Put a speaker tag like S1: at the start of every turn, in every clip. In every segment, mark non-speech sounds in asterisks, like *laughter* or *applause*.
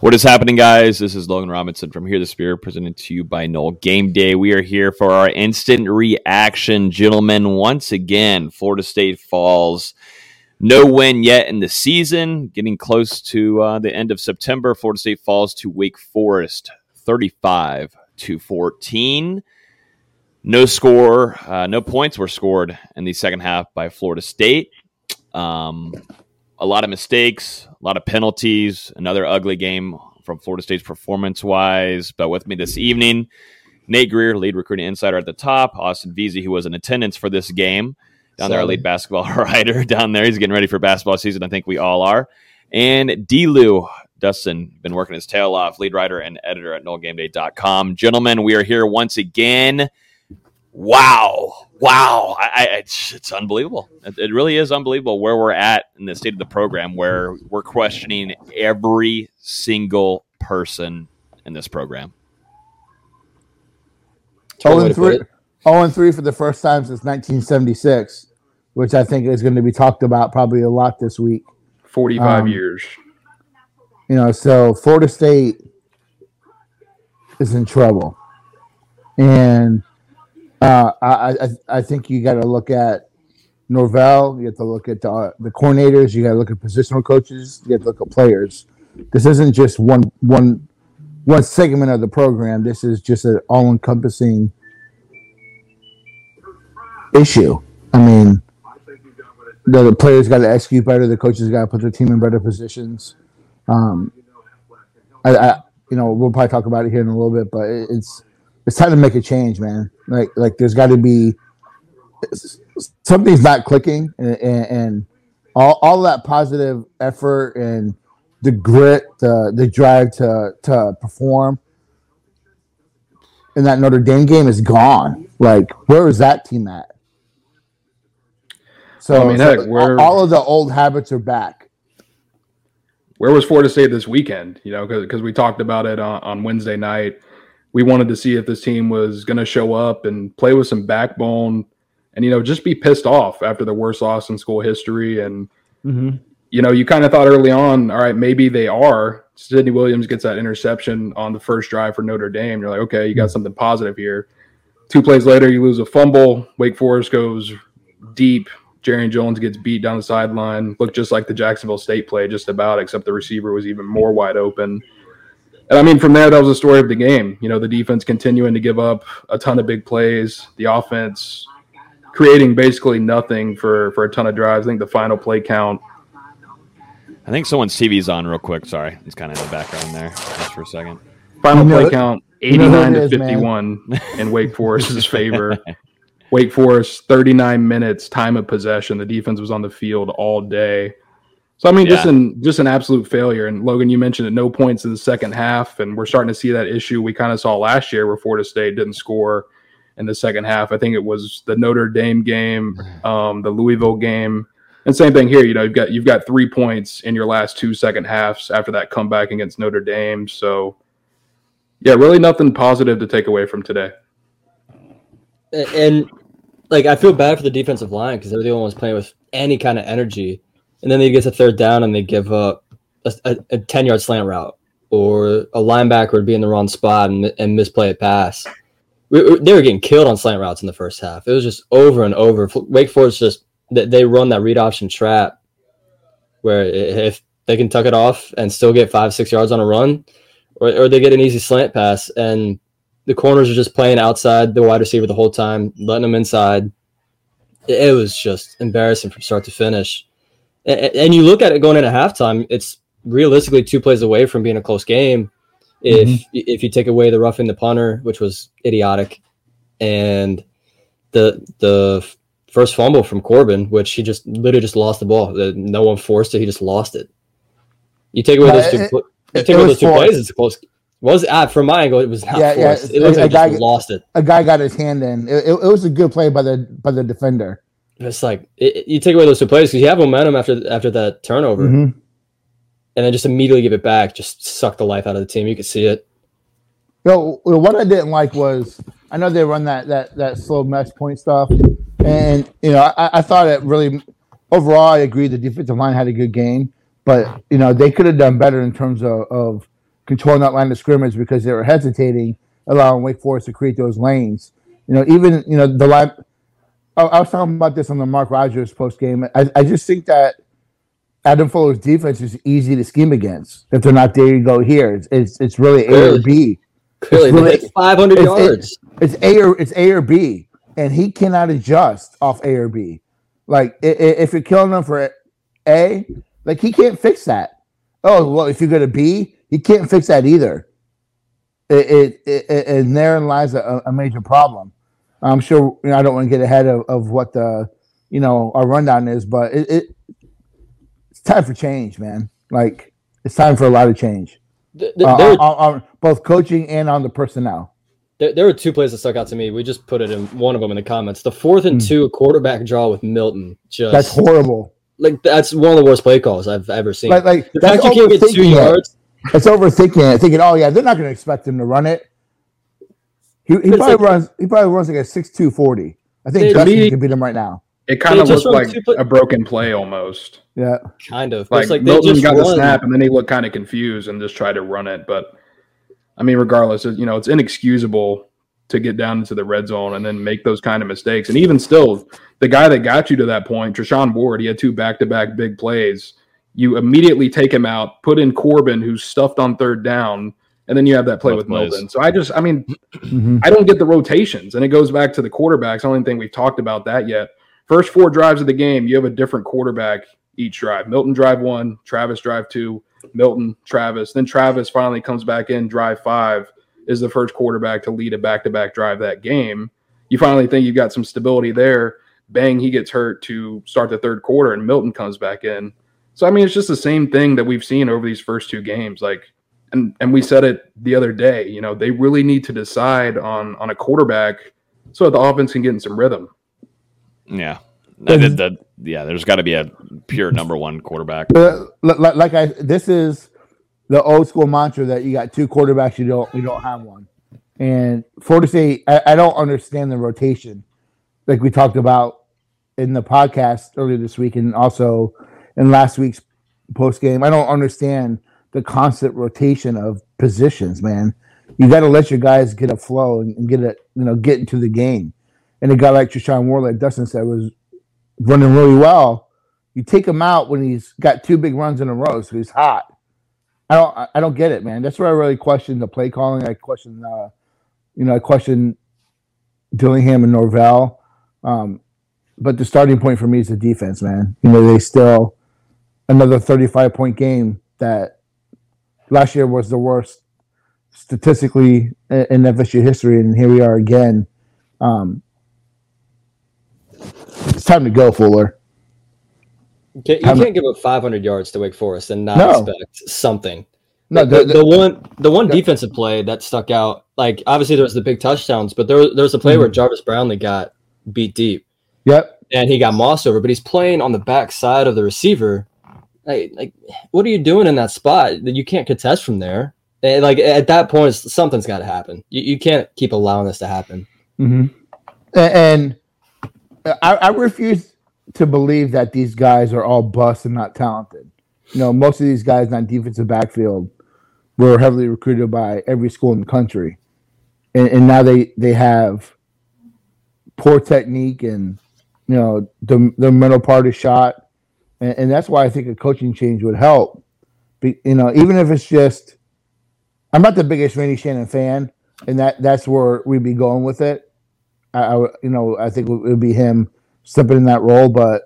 S1: What is happening, guys? This is Logan Robinson from Here the Spirit, presented to you by Nole Game Day. We are here for our instant reaction, gentlemen. Once again, Florida State falls. No win yet in the season. Getting close to uh, the end of September, Florida State falls to Wake Forest, thirty-five to fourteen. No score, uh, no points were scored in the second half by Florida State. Um, a lot of mistakes, a lot of penalties, another ugly game from Florida State's performance wise. But with me this evening, Nate Greer, lead recruiting insider at the top, Austin Veazey, who was in attendance for this game, down there, our lead basketball *laughs* writer down there. He's getting ready for basketball season. I think we all are. And Delu Dustin, been working his tail off, lead writer and editor at NoleGameDay.com. Gentlemen, we are here once again. Wow wow, I, I, it's, it's, unbelievable. It, it, really is unbelievable where we're at in the state of the program, where we're questioning every single person in this program.
S2: Oh and three, oh and three for the first time since 1976, which I think is going to be talked about probably a lot this week.
S3: 45 um, years.
S2: You know, so Florida State is in trouble, and uh, I, I, I think you got to look at Norvell. You have to look at the, the coordinators. You got to look at positional coaches. You have to look at players. This isn't just one one one segment of the program. This is just an all encompassing issue. I mean, the, the players got to execute better. The coaches got to put their team in better positions. Um, I, I, you know, we'll probably talk about it here in a little bit, but it's it's time to make a change, man. Like like there's got to be something's not clicking, and, and, and, all all that positive effort and the grit, the the drive to to perform in that Notre Dame game is gone. Like where is that team at? So, I mean, so heck, all of the old habits are back.
S3: Where was Florida State this weekend? You know, because cause we talked about it on, on Wednesday night we wanted to see if this team was going to show up and play with some backbone and you know just be pissed off after the worst loss in school history. And mm-hmm. you know you kind of thought early on all right maybe they are. Sidney Williams gets that interception on the first drive for Notre Dame. You're like okay you got mm-hmm. something positive here. Two plays later you lose a fumble. Wake Forest goes deep. Jarrian Jones gets beat down the sideline. Looked just like the Jacksonville State play just about except the receiver was even more wide open and I mean, from there, that was the story of the game. You know, the defense continuing to give up a ton of big plays, the offense creating basically nothing for for a ton of drives. I think the final play count.
S1: I think someone's TV's on real quick. Sorry, it's kind of in the background there, just for a second.
S3: Final you know, play count: eighty-nine to fifty-one *laughs* in Wake Forest's favor. *laughs* Wake Forest, thirty-nine minutes time of possession. The defense was on the field all day. So I mean, yeah. just an just an absolute failure. And Logan, you mentioned at no points in the second half, and we're starting to see that issue we kind of saw last year, where Florida State didn't score in the second half. I think it was the Notre Dame game, um, the Louisville game, and same thing here. You know, you've got you've got three points in your last two second halves after that comeback against Notre Dame. So, yeah, really nothing positive to take away from today.
S4: And like, I feel bad for the defensive line because they're the only ones playing with any kind of energy and then they get a third down and they give up a, a, a 10 yard slant route or a linebacker would be in the wrong spot and, and misplay a pass. We, we, they were getting killed on slant routes in the first half. It was just over and over. Wake Forest just they run that read option trap where if they can tuck it off and still get five six yards on a run, or, or they get an easy slant pass and the corners are just playing outside the wide receiver the whole time, letting them inside. It, it was just embarrassing from start to finish and you look at it going into halftime, it's realistically two plays away from being a close game. If mm-hmm. if you take away the roughing the punter, which was idiotic, and the the first fumble from Corbin, which he just literally just lost the ball. No one forced it; he just lost it. You take away those two. It, you take away those two plays. It's a close. Was uh, from my angle, it was not yeah, forced. Yeah, it looks like guy, lost it.
S2: A guy got his hand in. It, it, it was a good play by the by the defender.
S4: It's like it, you take away those two plays because you have momentum after after that turnover, mm-hmm. and then just immediately give it back, just suck the life out of the team. You could see it.
S2: No, what I didn't like was I know they run that that that slow mesh point stuff, and you know I, I thought it really overall I agree the defensive line had a good game, but you know they could have done better in terms of, of controlling that line of scrimmage because they were hesitating, allowing Wake Forest to create those lanes. You know, even you know the line. I, I was talking about this on the Mark Rogers post game. I, I just think that Adam Fuller's defense is easy to scheme against. If they're not there, you go here. It's it's, it's really A or B.
S4: Clearly,
S2: really-
S4: it's 500
S2: it's-
S4: yards.
S2: It's A or it's A or B, and he cannot adjust off A or B. Like if you're killing him for A, like he can't fix that. Oh well, if you go to B, he can't fix that either. It, it, it, it- and therein lies a, a major problem. I'm sure you know, I don't want to get ahead of, of what the you know our rundown is, but it, it it's time for change, man. Like it's time for a lot of change,
S4: Th- th-
S2: uh,
S4: there,
S2: on, on both coaching and on the personnel.
S4: there, there were two plays that stuck out to me. We just put it in one of them in the comments. The fourth and
S2: Hmm.
S4: two quarterback draw with Milton. Just
S2: That's horrible.
S4: like that's one of the worst play calls I've ever seen.
S2: Like, like
S4: the fact you can't get two
S2: overthinking it.
S4: yards.
S2: It's overthinking it, thinking, oh yeah, they're not going to expect him to run it. He, he probably
S4: like-
S2: runs. He probably runs like a six two forty. I think
S4: They-
S2: Justin
S3: me-
S2: can beat him right now.
S3: It kind of
S4: just
S3: looked like
S4: two
S3: a broken play almost.
S2: Yeah,
S4: Kind of. But
S3: Like
S4: it's like they
S3: Milton
S4: just
S3: got the snap and then he looked kind of confused and just tried to run it. But I mean, regardless, you know, it's inexcusable to get down into the red zone and then make those kind of mistakes. And even still, the guy that got you to that point, Treshaun Ward, he had two back-to-back big plays. You immediately take him out, put in Corbin, who's stuffed on third down, and then you have that play
S1: Both
S3: with
S1: plays.
S3: Milton. So I just, I mean,
S2: Mhm.
S3: I don't get the rotations, and it goes back to the quarterbacks. I don't think we've talked about that yet. First four drives of the game, you have a different quarterback each drive. Milton drive one, Travis drive two, Milton, Travis. Then Travis finally comes back in drive five, is the first quarterback to lead a back to back drive that game. You finally think you've got some stability there. Bang, he gets hurt to start the third quarter, and Milton comes back in. So I mean, it's just the same thing that we've seen over these first two games. Like, and and we said it the other day. You know, they really need to decide on on a quarterback so that the offense can get in some rhythm.
S1: Yeah. I did that. Yeah, there's got to be a pure number one quarterback.
S2: Li- li- like I, this is the old school mantra that you got two quarterbacks, you don't, you don't have one. And Florida State, I, I don't understand the rotation, like we talked about in the podcast earlier this week, and also in last week's post game. I don't understand the constant rotation of positions, man. You got to let your guys get a flow and, get it, you know, get into the game. And a guy like Treshaun Ward, like Dustin said, was running really well. You take him out when he's got two big runs in a row, so he's hot. I don't, I- don't get it, man. That's where I really question the play calling. I question, uh, you know, I question Dillingham and Norvell. Um, but the starting point for me is the defense, man. You know, they still another thirty-five point game that last year was the worst statistically in FSU history, and here we are again. Um, it's time to go, Fuller.
S4: You can't, you
S2: How
S4: can't give up 500 yards to Wake Forest and not
S2: No.
S4: expect something.
S2: No,
S4: the,
S2: the-
S4: the, one the one defensive play that stuck out, like obviously there was the big touchdowns, but there, there was a play
S2: Mm-hmm.
S4: where Jarvis Brownlee got beat deep
S2: Yep.
S4: and he got mossed over, but he's playing on the back side of the receiver. Like, like what are you doing in that spot? That you can't contest from there. And like at that point, something's got to happen. You, you can't keep allowing this to happen.
S2: hmm And I, I refuse to believe that these guys are all bust and not talented. You know, most of these guys on defensive backfield were heavily recruited by every school in the country, and, and now they they have poor technique and you know the the mental part is shot, and, and that's why I think a coaching change would help. Be, you know, even if it's just, I'm not the biggest Randy Shannon fan, and that that's where we'd be going with it. I, I you know, I think it would be him stepping in that role, but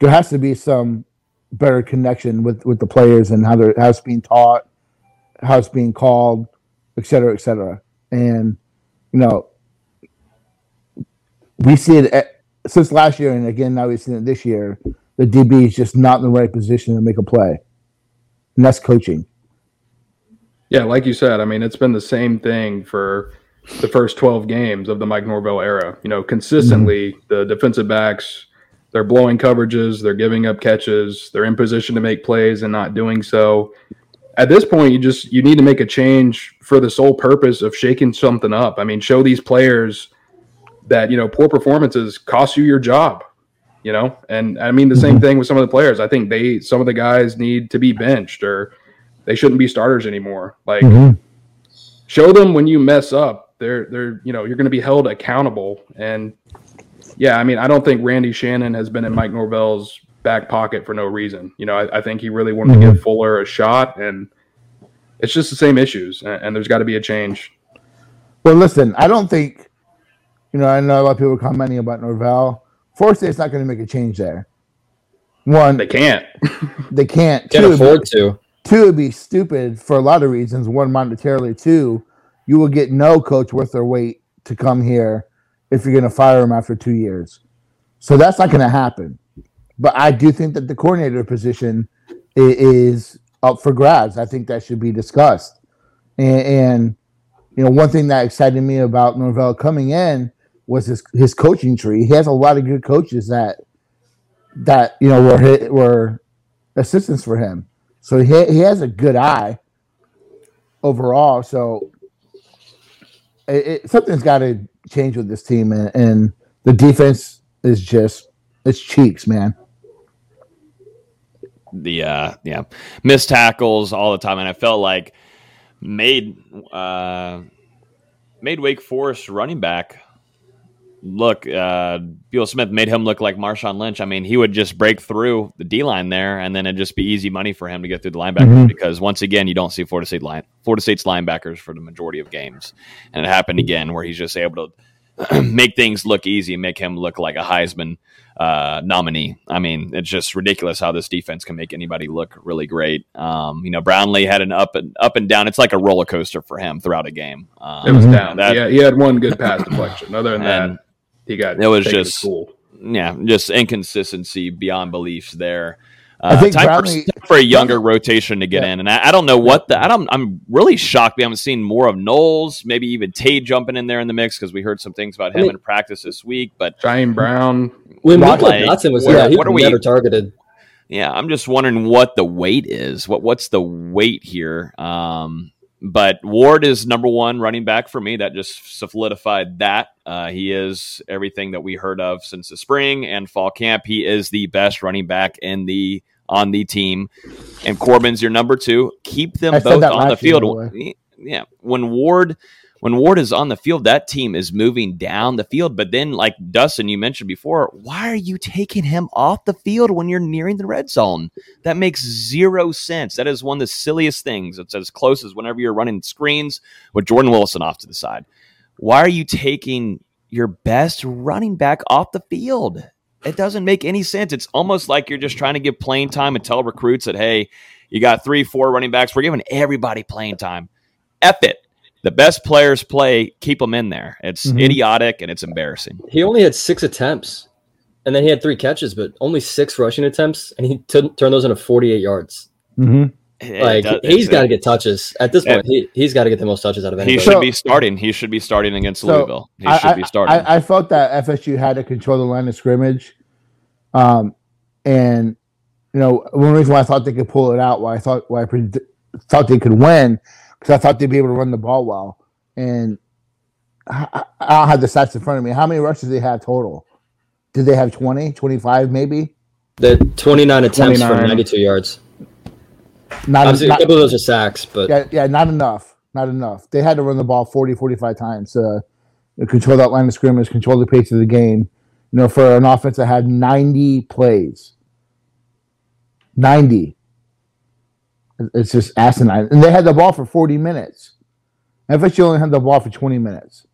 S2: there has to be some better connection with with the players and how they're how it's being taught, how it's being called, et cetera, et cetera. And you know, we see it at, since last year, and again now we've seen it this year. The DB is just not in the right position to make a play, and that's coaching.
S3: Yeah, like you said, I mean, it's been the same thing for the first 12 games of the Mike Norvell era. You know, consistently, mm-hmm. the defensive backs, they're blowing coverages, they're giving up catches, they're in position to make plays and not doing so. At this point, you just you need to make a change for the sole purpose of shaking something up. I mean, show these players that, you know, poor performances cost you your job. You know, and I mean the same thing with some of the players. I think they some of the guys need to be benched or they shouldn't be starters anymore. Like
S2: Mhm.
S3: show them when you mess up. They're they're you know you're going to be held accountable. And yeah, I mean I don't think Randy Shannon has been in Mike Norvell's back pocket for no reason. You know I, I think he really wanted to give Fuller a shot, and it's just the same issues. And, and there's got to be a change.
S2: Well, listen, I don't think, you know, I know a lot of people are commenting about Norvell. Florida State's not going to make a change there. One,
S3: They can't. *laughs*
S2: they can't.
S4: Can't
S2: Two,
S4: afford to.
S2: two would be stupid for a lot of reasons. One, monetarily. Two, you will get no coach worth their weight to come here if you're going to fire him after two years. So that's not going to happen. But I do think that the coordinator position is up for grabs. I think that should be discussed. And, and you know, one thing that excited me about Norvell coming in was his his coaching tree. He has a lot of good coaches that that you know were hit, were assistants for him. So he he has a good eye overall. So it, it, something's got to change with this team, and, and the defense is just it's cheeks, man.
S1: the uh yeah missed tackles all the time and i felt like made uh made wake forest running back look uh Beal smith made him look like marshawn lynch i mean he would just break through the d-line there and then it'd just be easy money for him to get through the linebackers
S2: Mhm.
S1: because once again you don't see florida state line florida state's linebackers for the majority of games and it happened again where he's just able to *clears throat* make things look easy and make him look like a heisman uh, nominee. I mean, it's just ridiculous how this defense can make anybody look really great. Um, you know, Brownlee had an up and up and down. It's like a roller coaster for him throughout a game. Um,
S3: It was
S2: Mhm.
S3: down.
S1: that-
S3: yeah, he had one good pass deflection. Other than
S1: And
S3: that, he got
S1: it was just- yeah, just inconsistency beyond beliefs there. Uh,
S2: I think
S1: time,
S2: Brownlee-
S1: for, time for a younger rotation to get
S2: Yeah.
S1: in, and I, I don't know what the I don't. I'm really shocked. We haven't seen more of Knowles, maybe even Tate jumping in there in the mix because we heard some things about him
S4: I mean-
S1: in practice this week. But
S3: Giant Brown.
S4: When
S1: What,
S4: Michael
S1: like,
S4: Dotson was
S1: what-
S4: there, he
S1: what
S4: was
S1: are we-
S4: never targeted.
S1: Yeah, I'm just wondering what the weight is. What what's the weight here? Um, but Ward is number one running back for me. That just solidified that uh, he is everything that we heard of since the spring and fall camp. He is the best running back in the on the team, and Corbin's your number two. Keep them
S2: I
S1: both on the
S2: year,
S1: field. yeah, when Ward when Ward is on the field, that team is moving down the field. But then, like Dustin, you mentioned before, why are you taking him off the field when you're nearing the red zone? That makes zero sense. That is one of the silliest things. It's as close as whenever you're running screens with Jordan Wilson off to the side. Why are you taking your best running back off the field? It doesn't make any sense. It's almost like you're just trying to give playing time and tell recruits that, hey, you got three, four running backs. We're giving everybody playing time. F it. The best players play, keep them in there. It's
S2: Mhm.
S1: idiotic and it's embarrassing.
S4: He only had six attempts, and then he had three catches, but only six rushing attempts, and he t- turned those into 48 yards.
S2: Mm-hmm.
S4: Like
S1: does-
S4: he's
S1: it's-
S4: got to get touches at this point. He he's got to get the most touches out of anybody.
S1: He should
S2: So-
S1: be starting. He should be starting against
S2: So,
S1: Louisville. He
S2: I,
S1: should be starting.
S2: I, I felt that FSU had to control the line of scrimmage, um, and you know one reason why I thought they could pull it out, why I thought why I pred- thought they could win, because I thought they'd be able to run the ball well. And I, I I don't have the stats in front of me. How many rushes did they have total? Did they have 20, 25 maybe?
S4: the 29 attempts for 92 yards.
S2: Not,
S4: Obviously,
S2: not-
S4: a couple of those are sacks, but
S2: yeah, yeah, not enough. Not enough. They had to run the ball 40, 45 times to control that line of scrimmage, control the pace of the game. You know, for an offense that had 90 plays. 90. It's just asinine. And they had the ball for 40 minutes. FSU only had the ball for 20 minutes.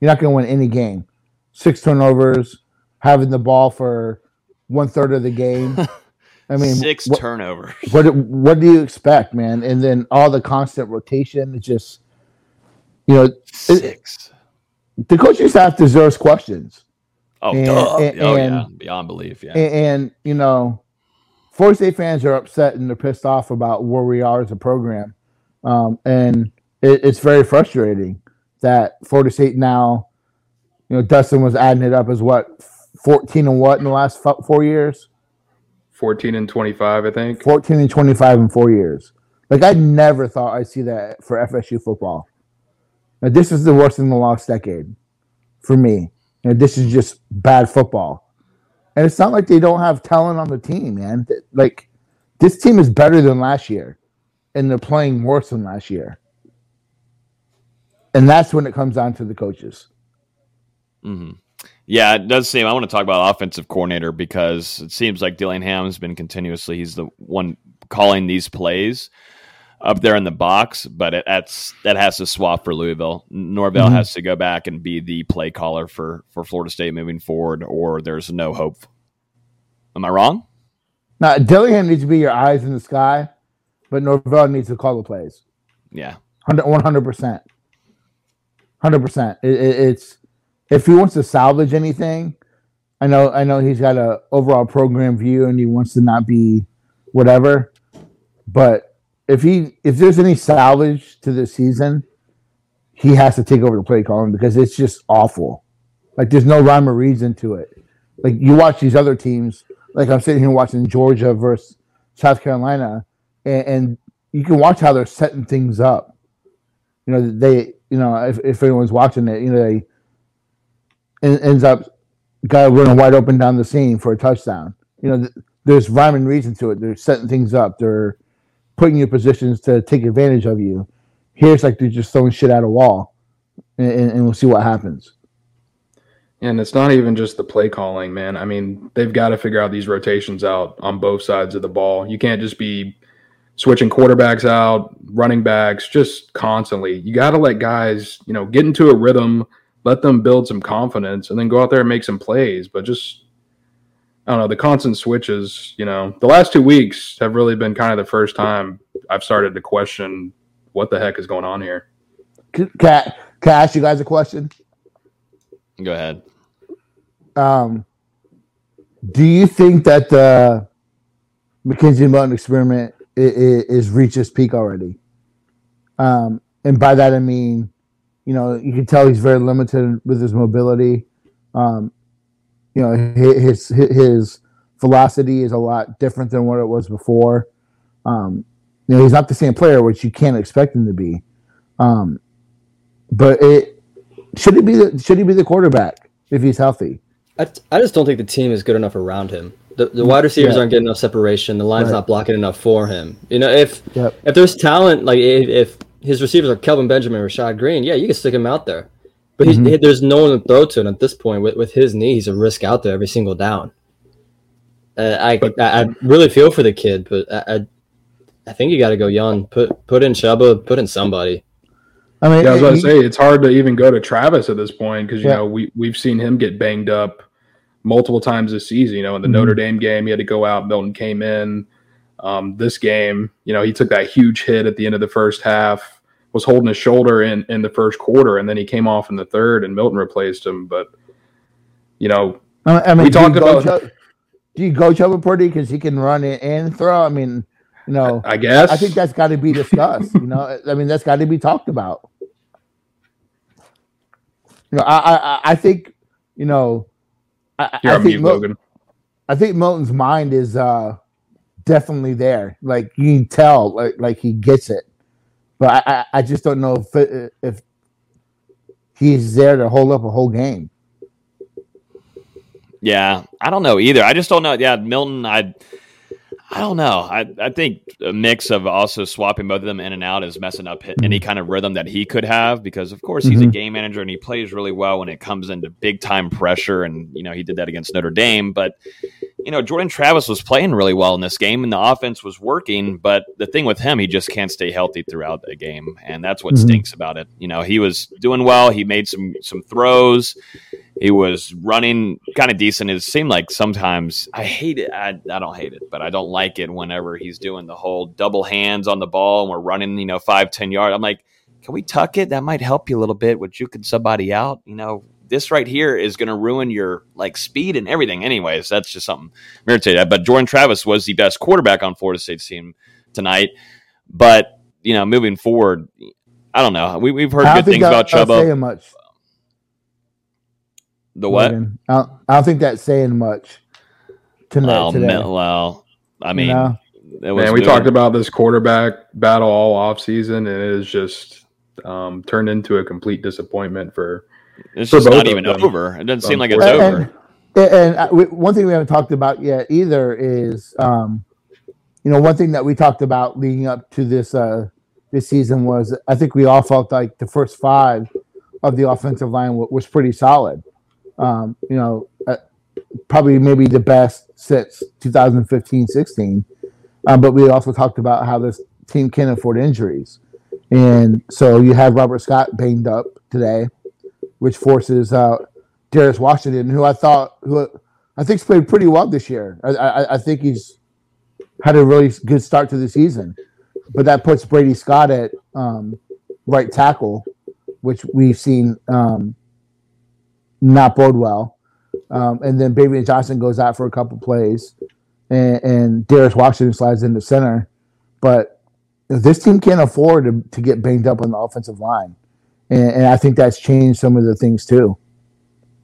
S2: You're not going to win any game. Six turnovers, having the ball for one third of the game. I mean, *laughs*
S1: Six
S2: what-
S1: turnovers.
S2: what do- what do you expect, man? And then all the constant rotation. It's just, you know,
S1: Six.
S2: the coaching staff deserves questions,
S1: Oh,
S2: and- and-
S1: oh yeah.
S2: and-
S1: Beyond belief. Yeah.
S2: and you know, Florida State fans are upset and they're pissed off about where we are as a program, um, and it, it's very frustrating that Florida State now, you know, Dustin was adding it up as what fourteen and what in the last fo- four years.
S3: 14 and 25, I think.
S2: 14 and 25 in four years. Like I never thought I'd see that for FSU football. Now, this is the worst in the last decade for me. And this is just bad football. And it's not like they don't have talent on the team, man. Like this team is better than last year. and they're playing worse than last year. And that's when it comes down to the coaches.
S1: Mm-hmm. Yeah, it does seem. I want to talk about offensive coordinator because it seems like Dillingham's been continuously. He's the one calling these plays up there in the box, but it, that's that has to swap for Louisville. Norvell mm-hmm. has to go back and be the play caller for for Florida State moving forward, or there's no hope. Am I wrong?
S2: Now Dillingham needs to be your eyes in the sky, but Norvell needs to call the plays.
S1: Yeah,
S2: one hundred percent, hundred percent. It's if he wants to salvage anything. I know, I know he's got a overall program view and he wants to not be whatever, but if he if there's any salvage to this season, he has to take over the play calling because it's just awful. Like there's no rhyme or reason to it. Like you watch these other teams, like I'm sitting here watching Georgia versus South Carolina, and, and you can watch how they're setting things up. You know, they you know if, if anyone's watching it, you know they ends up guy running wide open down the seam for a touchdown. You know, there's rhyme and reason to it. They're setting things up. They're putting you in positions to take advantage of you. Here's like they're just throwing shit at a wall, and, and we'll see what happens.
S3: And it's not even just the play calling, man. I mean, they've got to figure out these rotations out on both sides of the ball. You can't just be switching quarterbacks out, running backs, just constantly. You got to let guys, you know, get into a rhythm, let them build some confidence, and then go out there and make some plays. But just I don't know, the constant switches, you know, the last two weeks have really been kind of the first time I've started to question what the heck is going on here.
S2: Can, can, can I ask you guys a question?
S1: Go ahead.
S2: Um, do you think that the McKenzie Milton experiment is, is reached its peak already? Um, and by that I mean, you know, you can tell he's very limited with his mobility. Um, you know his his velocity is a lot different than what it was before. Um, you know, he's not the same player, which you can't expect him to be. Um, but it should he be the should he be the quarterback if he's healthy?
S4: I, I just don't think the team is good enough around him. The, the wide receivers yeah. aren't getting enough separation. The line's right. not blocking enough for him. You know, if yep. if there's talent, like if, if his receivers are Kelvin Benjamin, Rashad Greene, yeah, you can stick him out there. But mm-hmm. there's no one to throw to, and at this point, with, with his knee, he's a risk out there every single down. Uh, I, but, I, I really feel for the kid, but I I, I think you got to go young. Put put in Chubba, put in somebody.
S3: I mean, yeah, I was about to say it's hard to even go to Travis at this point because you yeah. know we we've seen him get banged up multiple times this season. You know, in the mm-hmm. Notre Dame game, he had to go out. Milton came in. Um, this game, you know, he took that huge hit at the end of the first half was holding his shoulder in in the first quarter, and then he came off in the third, and Milton replaced him. But you know,
S2: I mean, we talked about. Ch- do you go Chubba Purdy because he can run and throw? I mean, you know,
S3: I, guess
S2: I think that's got to be discussed. you know, I mean, that's got to be talked about. You know, I I, I think you know. I, I think Logan. I think Milton's mind is uh definitely there. Like you can tell, like like he gets it but I, I just don't know if if he's there to hold up a whole game.
S1: Yeah, I don't know either. I just don't know. Yeah, Milton, I I don't know. I, I think a mix of also swapping both of them in and out is messing up any kind of rhythm that he could have because, of course, he's mm-hmm. a game manager and he plays really well when it comes into big time pressure. And, you know, he did that against Notre Dame. But, you know, Jordan Travis was playing really well in this game and the offense was working. But the thing with him, he just can't stay healthy throughout the game. And that's what mm-hmm. stinks about it. You know, he was doing well, he made some, some throws he was running kind of decent. It seemed like sometimes I hate it. I, I don't hate it, but I don't like it whenever he's doing the whole double hands on the ball and we're running, you know, five, 10 yards. I'm like, can we tuck it? That might help you a little bit with juking somebody out. You know, this right here is going to ruin your like speed and everything. Anyways, that's just something irritated. But Jordan Travis was the best quarterback on Florida State's team tonight. But you know, moving forward, I don't know. We, we've heard good things about Chubba.
S2: Much.
S1: The what?
S2: I don't, I don't think that's saying much tonight. Well, today.
S1: well I mean, no.
S3: man, we talked about this quarterback battle all off season, and it is just um, turned into a complete disappointment for.
S1: It's for just not even them. over. It doesn't seem like it's and, over.
S2: And, and uh, one thing we haven't talked about yet either is um, you know, one thing that we talked about leading up to this uh, this season was I think we all felt like the first five of the offensive line w- was pretty solid. Um, you know, uh, probably maybe the best since 2015-16. Um, but we also talked about how this team can't afford injuries, and so you have Robert Scott banged up today, which forces out Darius Washington, who I thought who I think's played pretty well this year. I, I, I think he's had a really good start to the season, but that puts Brady Scott at um, right tackle, which we've seen um, not bode well. Um, and then Baveon Johnson goes out for a couple plays, and, and Darius Washington slides into center. But this team can't afford to, to get banged up on the offensive line, and, and I think that's changed some of the things too,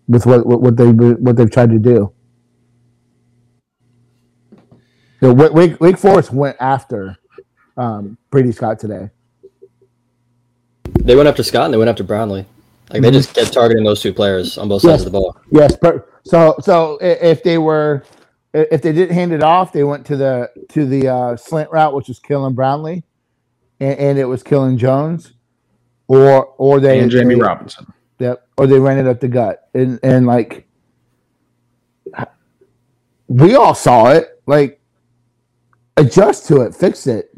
S2: with what what, what they what they've tried to do. So Wake, Wake Forest went after um, Brady Scott today.
S4: They went after Scott and they went after Brownlee. Like they just kept targeting those two players on both sides
S2: Yes.
S4: of the ball.
S2: Yes, but so so if they were if they didn't hand it off, they went to the to the uh, slant route, which was killing Brownlee, and, and it was killing Jones, or or they
S3: and Jammie
S2: they-
S3: Robinson.
S2: Yep. Or they ran it up the gut. And and like we all saw it. Like adjust to it, fix it,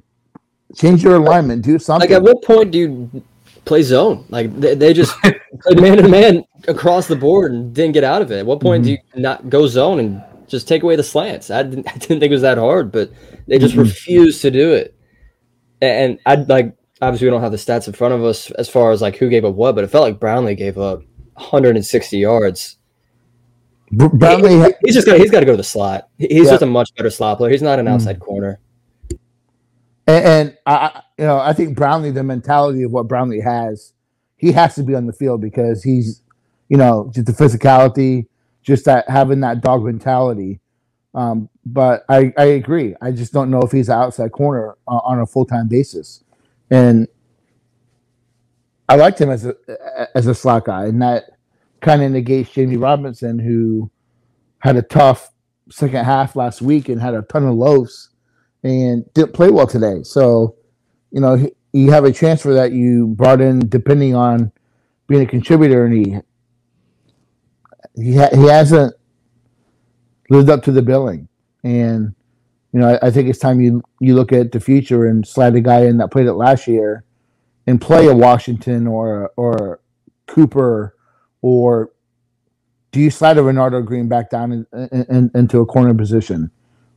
S2: change your alignment, do something.
S4: Like at what point do you play zone? Like they, they just *laughs* played man to man across the board and didn't get out of it. At what point do mm-hmm. you not go zone and just take away the slants? I didn't, *laughs* I didn't think it was that hard, but they just mm-hmm. refused to do it. And I'd like obviously we don't have the stats in front of us as far as like who gave up what, but it felt like Brownlee gave up 160 yards.
S2: Br- Brownlee ha-
S4: He's just got he's got to go to the slot. He's
S2: Yeah.
S4: just a much better slot player. He's not an mm-hmm. outside corner.
S2: And, and I, you know, I think Brownlee, the mentality of what Brownlee has, he has to be on the field because he's, you know, just the physicality, just that having that dog mentality. Um, but I, I agree. I just don't know if he's an outside corner on, on a full time basis, and I liked him as a as a slot guy, and that kind of negates Jammie Robinson, who had a tough second half last week and had a ton of lows and didn't play well today. So, you know, you have a transfer that you brought in depending on being a contributor, and he he ha- he hasn't lived up to the billing. And you know, I, I think it's time you you look at the future and slide a guy in that played it last year, and play a Washington or or Cooper, or do you slide a Renardo Green back down in, in, in- into a corner position?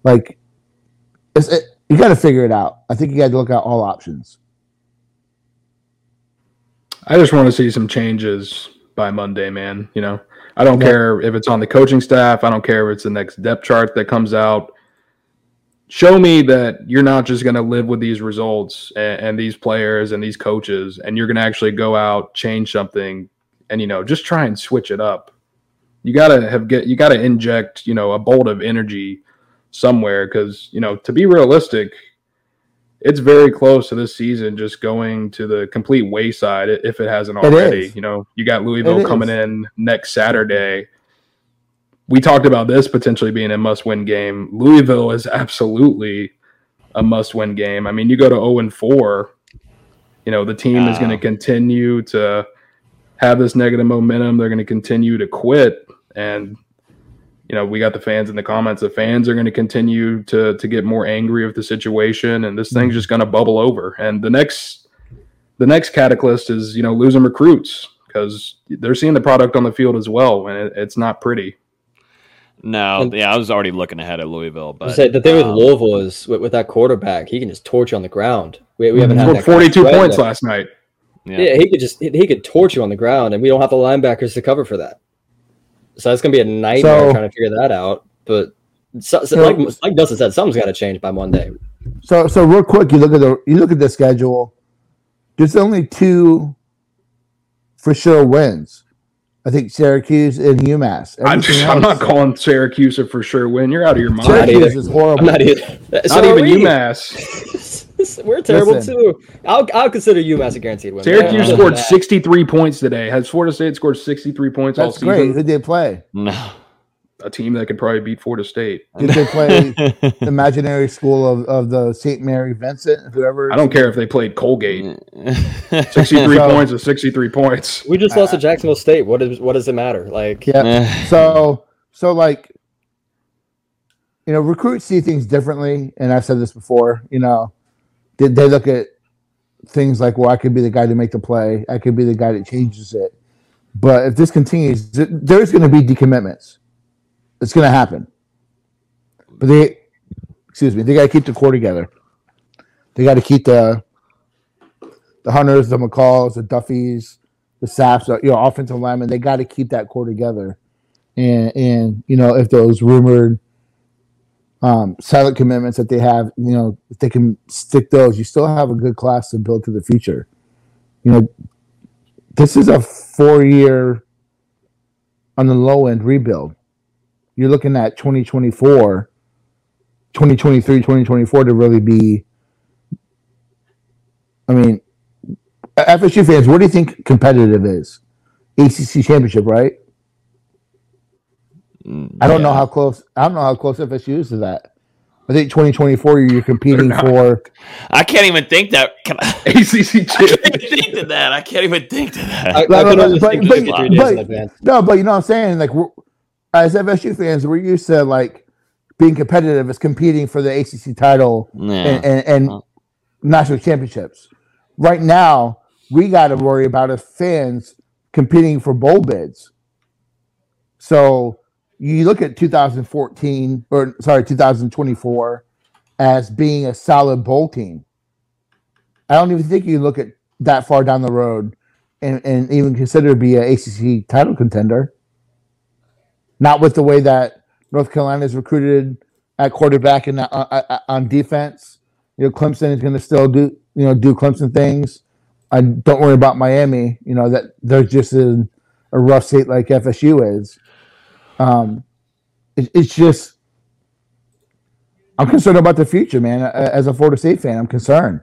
S2: Like it, you got to figure it out. I think you got to look at all options.
S3: I just want to see some changes by Monday, man. You know, I don't
S2: Yeah.
S3: care if it's on the coaching staff. I don't care if it's the next depth chart that comes out. Show me that you're not just going to live with these results and, and these players and these coaches, and you're going to actually go out, change something, and you know, just try and switch it up. You gotta have get you gotta inject you know a bolt of energy somewhere because you know to be realistic, it's very close to this season just going to the complete wayside if it hasn't
S2: It
S3: already.
S2: is.
S3: You know, you got Louisville
S2: It
S3: coming
S2: is.
S3: in next Saturday. We talked about this potentially being a must-win game. Louisville is absolutely a must-win game. I mean, you go to 0 and 4, you know, the team is going to continue to have this negative momentum. They're going to continue to quit and you know, we got the fans in the comments. The fans are going to continue to to get more angry with the situation, and this thing's just going to bubble over. And the next, the next cataclysm is you know losing recruits because they're seeing the product on the field as well, and it, it's not pretty.
S1: No,
S4: And-
S1: yeah, I was already looking ahead at Louisville, but
S4: say the thing with
S1: um,
S4: Louisville is with, with that quarterback, he can just torch you on the ground. We, we haven't had
S3: Scored
S4: that kind of
S3: 42 points last night.
S1: yeah.
S4: Yeah, he could just he, he could torch you on the ground, and we don't have the linebackers to cover for that. So that's gonna be a nightmare
S2: So-
S4: trying to figure that out. But so, so
S2: So-
S4: like like Dustin said, something's got to change by Monday.
S2: So so real quick, you look at the you look at the schedule. There's only two for sure wins. I think Syracuse and UMass.
S3: I'm,
S2: Everything
S3: I'm not calling Syracuse a for sure win. You're out of your mind.
S4: Not
S2: Syracuse is horrible.
S4: I'm not either.
S3: Not
S4: So are
S3: even. UMass. *laughs* *laughs*
S4: We're terrible
S2: Listen.
S4: too. I'll I'll consider UMass a guaranteed win.
S3: Syracuse
S4: Yeah.
S3: scored 63 points today. Has Florida State scored 63 points all
S2: That's
S3: season?
S2: great. Who did they play?
S1: No.
S3: a team that could probably beat Florida State.
S2: Did they play the *laughs* imaginary school of, of the St. Mary Vincent, whoever?
S3: I don't care if they played Colgate. *laughs* 63
S2: So-
S3: points is 63 points.
S4: We just lost to uh, Jacksonville State. What is what does it matter? Like
S2: Yeah. So so like you know, recruits see things differently, and I've said this before. You know, did they look at things like, well, I could be the guy to make the play, I could be the guy that changes it. But if this continues, th- there's going to be decommitments. It's going to happen. But they, excuse me, they got to keep the core together. They got to keep the the Hunters, the McCalls, the Duffys, the Saps, you know, offensive linemen. They got to keep that core together. And and you know, if those rumored um, silent commitments that they have, you know, if they can stick those, you still have a good class to build to the future. You know, this is a four year on the low end rebuild. You're looking at 2024, 2023, 2024 to really be. I mean, FSU fans, what do you think competitive is? ACC championship, right? I don't know how close. I don't know how close FSU is to that. I think 2024 you're competing for.
S1: I can't even think that. Can I, *laughs*
S3: ACC
S1: I can't even think to that. I can't even think to that.
S4: I, I
S2: No, no,
S4: could
S2: no,
S4: only
S2: but-
S4: think
S2: but-
S4: two,
S2: but- No, but you know what I'm saying. Like we're, as FSU fans, we're used to like being competitive is competing for the ACC title
S1: Yeah.
S2: and, and, and
S1: Huh.
S2: national championships. Right now, we got to worry about as fans competing for bowl bids. So you look at 2014 or sorry 2024 as being a solid bowl team. I don't even think you look at that far down the road and, and even consider to be an ACC title contender. Not with the way that North Carolina is recruited at quarterback and uh, uh, on defense. You know, Clemson is going to still do you know do Clemson things. I don't worry about Miami. You know that they're just in a rough state like FSU is. Um, it, it's just I'm concerned about the future, man. As a Florida State fan, I'm concerned.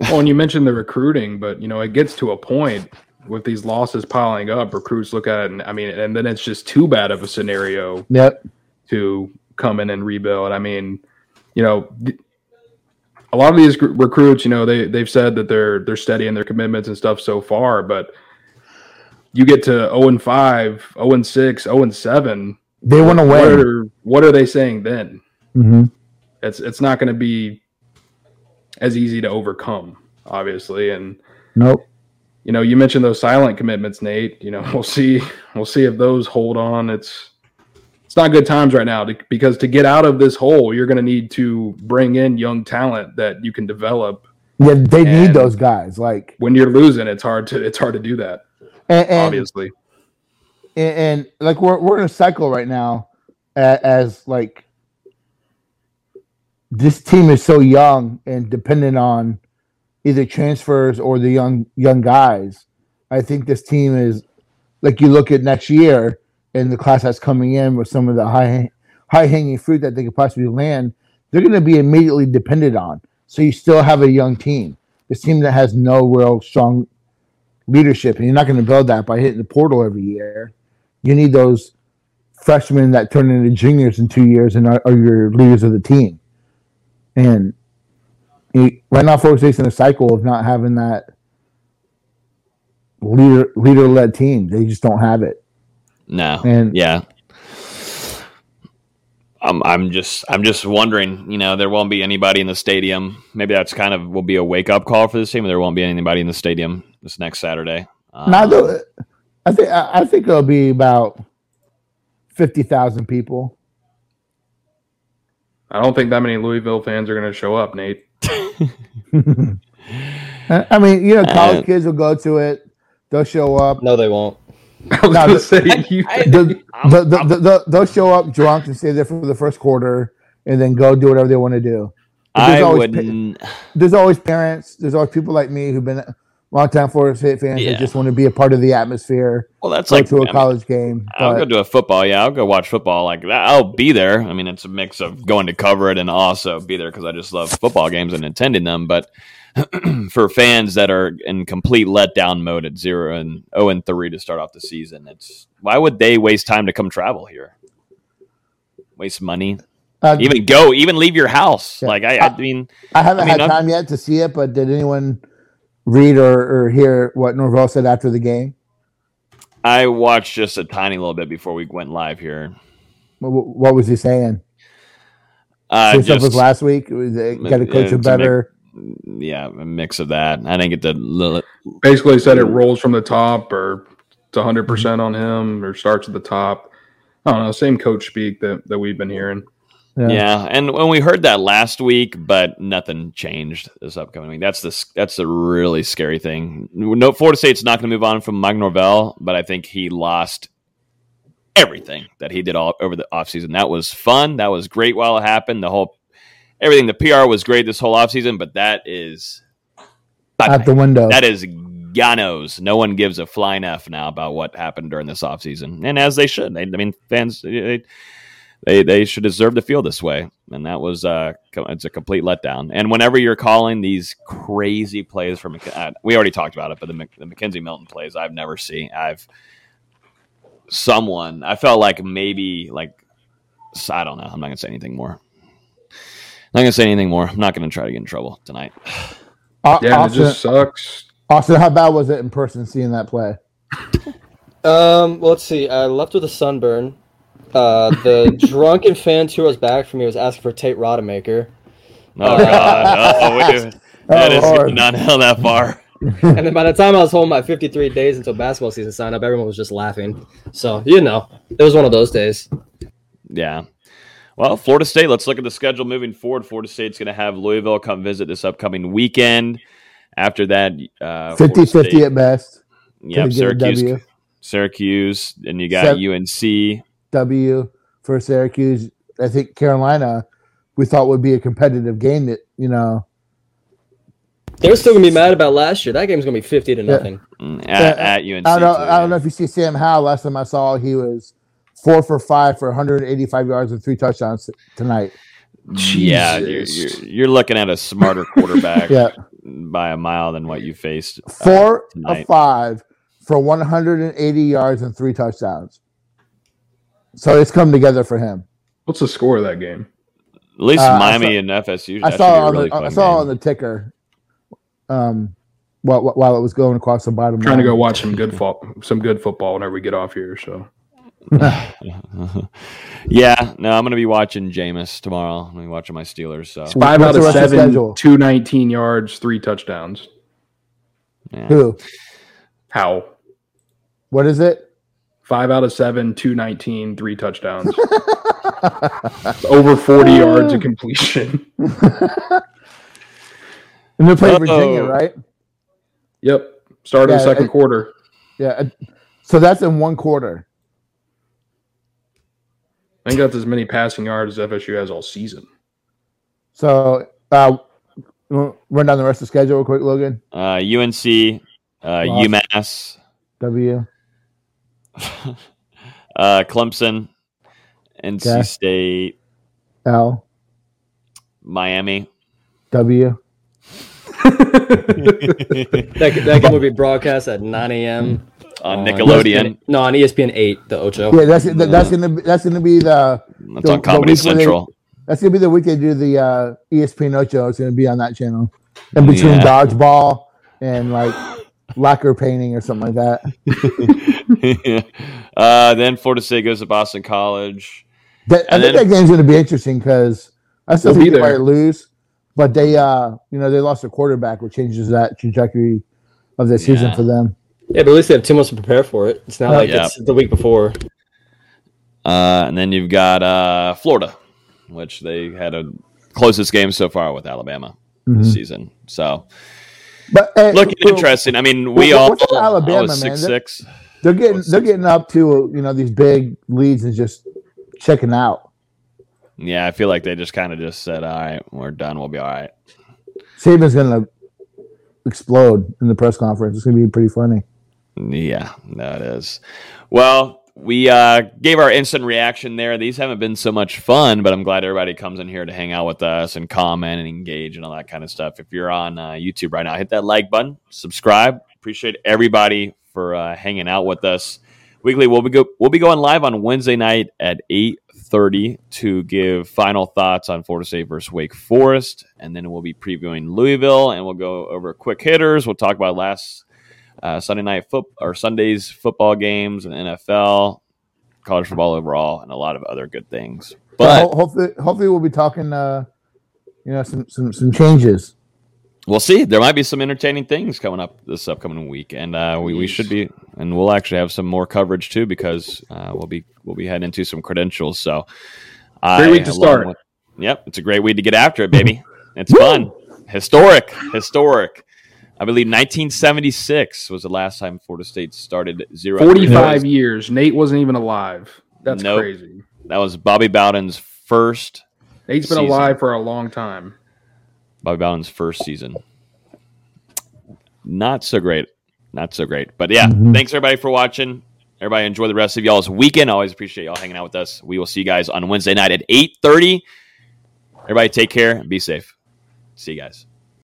S3: Well, and you mentioned the recruiting, but you know, it gets to a point with these losses piling up, recruits look at it and I mean, and then it's just too bad of a scenario
S2: Yep.
S3: to come in and rebuild. I mean, you know, a lot of these recruits, you know, they they've said that they're they're steady in their commitments and stuff so far, but you get to 0 and 5, 0 and 6, 0 and 7.
S2: They want to
S3: What are, what are they saying then?
S2: hmm
S3: It's it's not going to be as easy to overcome, obviously, and
S2: Nope.
S3: you know, you mentioned those silent commitments, Nate. You know, *laughs* we'll see. We'll see if those hold on. It's it's not good times right now to, because to get out of this hole, you're going to need to bring in young talent that you can develop.
S2: Yeah, they need those guys. Like,
S3: When you're losing, it's hard to it's hard to do that.
S2: And, and,
S3: obviously,
S2: and, and like we're we're in a cycle right now, as, as like this team is so young and dependent on either transfers or the young young guys. I think this team is like you look at next year and the class that's coming in with some of the high high hanging fruit that they could possibly land. They're going to be immediately dependent on. So you still have a young team. This team that has no real strong leadership, and you're not going to build that by hitting the portal every year. You need those freshmen that turn into juniors in two years and are, are your leaders of the team. And you, right now, Florida State's in a cycle of not having that leader leader led team. They just don't have it.
S1: No.
S2: And
S1: Yeah. I'm I'm just I'm just wondering, you know, there won't be anybody in the stadium. Maybe that's kind of will be a wake up call for this team. There won't be anybody in the stadium this next Saturday. Um,
S2: now, though, I think I I think it'll be about fifty thousand people.
S3: I don't think that many Louisville fans are going to show up, Nate. *laughs*
S2: I mean, you know, college
S1: Uh,
S2: kids will go to it. They'll show up.
S4: No, they won't. *laughs*
S3: I was
S2: No,
S3: going to
S2: the-
S3: say *laughs* you.
S2: the, the, the, the, the- they'll show up drunk and stay there for the first quarter and then go do whatever they want to do. But there's
S1: I
S2: always
S1: wouldn't.
S2: There's always parents. There's always people like me who've been long time Florida State fans
S1: Yeah.
S2: that just want to be a part of the atmosphere.
S1: Well, that's
S2: Go
S1: like
S2: to
S1: I
S2: a college game.
S1: I'll go to a football. Yeah, I'll go watch football like. I'll be there. I mean, it's a mix of going to cover it and also be there because I just love football games and attending them. But *clears throat* for fans that are in complete letdown mode at zero and zero and three to start off the season. It's why would they waste time to come travel here? Waste money,
S2: Uh,
S1: even go, even leave your house.
S2: Yeah.
S1: Like I, I mean,
S2: I haven't
S1: I mean,
S2: had
S1: I'm-
S2: time yet to see it, but did anyone read or, or hear what Norvell said after the game?
S1: I watched just a tiny little bit before we went live here.
S2: What, what was he saying?
S1: Uh,
S2: Same stuff
S1: just
S2: as last week. Got to
S1: Yeah,
S2: coach him
S1: it's a
S2: better.
S1: yeah, a mix of that. I think it didn't get to. li-
S3: Basically said it rolls from the top or it's 100% on him or starts at the top. I don't know. Same coach speak that, that we've been hearing.
S1: Yeah, and when we heard that last week, but nothing changed this upcoming week. That's the that's the really scary thing. No, Florida State's not going to move on from Mike Norvell, but I think he lost everything that he did all over the offseason. That was fun. That was great while it happened. The whole everything, the PR was great this whole offseason, but that is
S2: Out the window.
S1: that is ganos. No one gives a flying f now about what happened during this offseason. and as they should. They, I mean, fans they, they they should deserve to feel this way, and that was uh, it's a complete letdown. And whenever you're calling these crazy plays from, uh, we already talked about it, but the, Mc- the McKenzie Milton plays I've never seen. I've someone I felt like maybe like I don't know. I'm not gonna say anything more. I'm Not gonna say anything more. I'm not gonna try to get in trouble tonight.
S2: Au-
S3: Yeah, and it just sucks.
S2: Austin, how bad was it in person seeing that play? *laughs*
S4: Um, well, let's see. I left with a sunburn. Uh, the drunken fan who was back for me was asking for Tate Rodemaker,
S1: Oh God! Oh, wait. *laughs* That
S2: Oh,
S1: is
S2: Lord.
S1: not hell that far.
S4: and then by the time I was home, my 53 days until basketball season signed up, everyone was just laughing. So you know, it was one of those days.
S1: Yeah. Well, Florida State. Let's look at the schedule moving forward. Florida State's going to have Louisville come visit this upcoming weekend. After that, uh,
S2: 50-50
S1: State-
S2: at best.
S1: Yep,
S2: Could've get a
S1: Syracuse.
S2: W.
S1: Syracuse. Then you got
S2: Sev-
S1: UNC.
S2: W for Syracuse. I think Carolina, we thought would be a competitive game that, you know,
S4: They're still gonna be mad about last year. That game's gonna be 50 to nothing.
S1: mm, At,
S2: Yeah,
S1: at UNC.
S2: I don't know.
S1: too,
S2: I don't know if you see Sam Howell. Last time I saw, he was four for five for 185 yards and three touchdowns tonight.
S1: Yeah, you're, you're, you're looking at a smarter quarterback *laughs*
S2: Yeah,
S1: by a mile than what you faced. uh,
S2: four
S1: tonight.
S2: of five for 180 yards and three touchdowns. So it's come together for him.
S3: What's the score of that game?
S1: At least
S2: Uh, I
S1: Miami
S2: saw-
S1: and FSU.
S2: I saw
S1: should be a
S2: on
S1: really
S2: the I saw
S1: game.
S2: on the ticker, um, while while it was going across the bottom.
S3: trying to go watch some good fo- some good football whenever we get off here. So *laughs*
S1: yeah, no, I'm going to be watching Jameis tomorrow. I'm going to be watching my Steelers. So
S3: five
S2: What's
S3: out of
S2: rest of the
S3: seven, two nineteen yards, three touchdowns.
S1: yeah.
S2: Who?
S3: How?
S2: What is it?
S3: Five out of seven, two nineteen, three touchdowns. *laughs* Over forty yards of completion. *laughs*
S2: And they're playing Virginia,
S1: Uh-oh.
S2: right?
S3: Yep. Start of
S2: Yeah,
S3: the second
S2: I-
S3: quarter.
S2: Yeah. uh, So that's in one quarter.
S3: I think that's as many passing yards as FSU has all season.
S2: So uh, run down the rest of the schedule real quick, Logan.
S1: Uh, UNC, uh,
S2: Lost.
S1: UMass,
S2: W. *laughs*
S1: uh, Clemson, NC
S2: Okay.
S1: State,
S2: L.
S1: Miami.
S2: W. *laughs*
S4: That, that game will be broadcast at 9 a.m.
S1: on
S4: on
S1: Nickelodeon.
S4: ESPN No, on ESPN 8, the Ocho.
S2: Yeah, that's that, that's gonna be that's gonna be the
S1: That's
S2: The-
S1: on Comedy
S2: week where they-
S1: Central.
S2: that's gonna be the week they do the uh, ESPN Ocho. It's gonna be on that channel. In between
S1: Yeah.
S2: dodgeball and like lacquer painting or something like that. *laughs*
S1: uh, then Florida State goes to Boston College.
S2: That, I
S1: And
S2: think
S1: then-
S2: that game's going to be interesting because I still think they might lose, but they, uh, you know, they lost a quarterback, which changes that trajectory of the season
S1: Yeah.
S2: for them.
S4: Yeah, but at least they have two months to prepare for it. It's not like
S1: Yeah.
S4: it's the week before.
S1: Uh, and then you've got uh, Florida, which they had a closest game so far with Alabama
S2: Mhm.
S1: this season. So
S2: But hey,
S1: looking
S2: well,
S1: interesting. I mean, we
S2: well,
S1: all
S2: what's Alabama, man?
S1: six
S2: They're-
S1: six.
S2: They're getting they're getting up to you know these big leads and just checking out.
S1: Yeah, I feel like they just kind of just said, "All right, we're done. We'll be all right."
S2: Saban's going to explode in the press conference. It's going to be pretty funny.
S1: Yeah, that is. Well, we uh, gave our instant reaction there. These haven't been so much fun, but I'm glad everybody comes in here to hang out with us and comment and engage and all that kind of stuff. If you're on uh, YouTube right now, hit that like button, subscribe. Appreciate everybody for uh, hanging out with us. Weekly, we'll be go- we'll be going live on Wednesday night at eight thirty to give final thoughts on Florida State versus Wake Forest, and then we'll be previewing Louisville, and we'll go over quick hitters. We'll talk about last uh, Sunday night foot or Sunday's football games and NFL, college football overall, and a lot of other good things. But
S2: Ho- hopefully, hopefully we'll be talking. Uh, you know, some some some changes.
S1: we'll see. There might be some entertaining things coming up this upcoming week, and uh, we, we should be, and we'll actually have some more coverage too because uh, we'll be we'll be heading into some credentials. So,
S3: Great week to start.
S1: with- yep, it's a great week to get after it, baby. *laughs* It's fun, historic, historic. I believe 1976 was the last time Florida State started zero.
S3: Forty-five years. Nate wasn't even alive. That's
S1: Nope.
S3: crazy.
S1: That was Bobby Bowden's first
S3: Nate's been
S1: Season.
S3: alive for a long time.
S1: Bobby Bowden's first season. Not so great. Not so great. But yeah,
S2: Mhm.
S1: thanks everybody for watching. Everybody enjoy the rest of y'all's weekend. Always appreciate y'all hanging out with us. We will see you guys on Wednesday night at 8:30. Everybody take care and be safe. See you guys.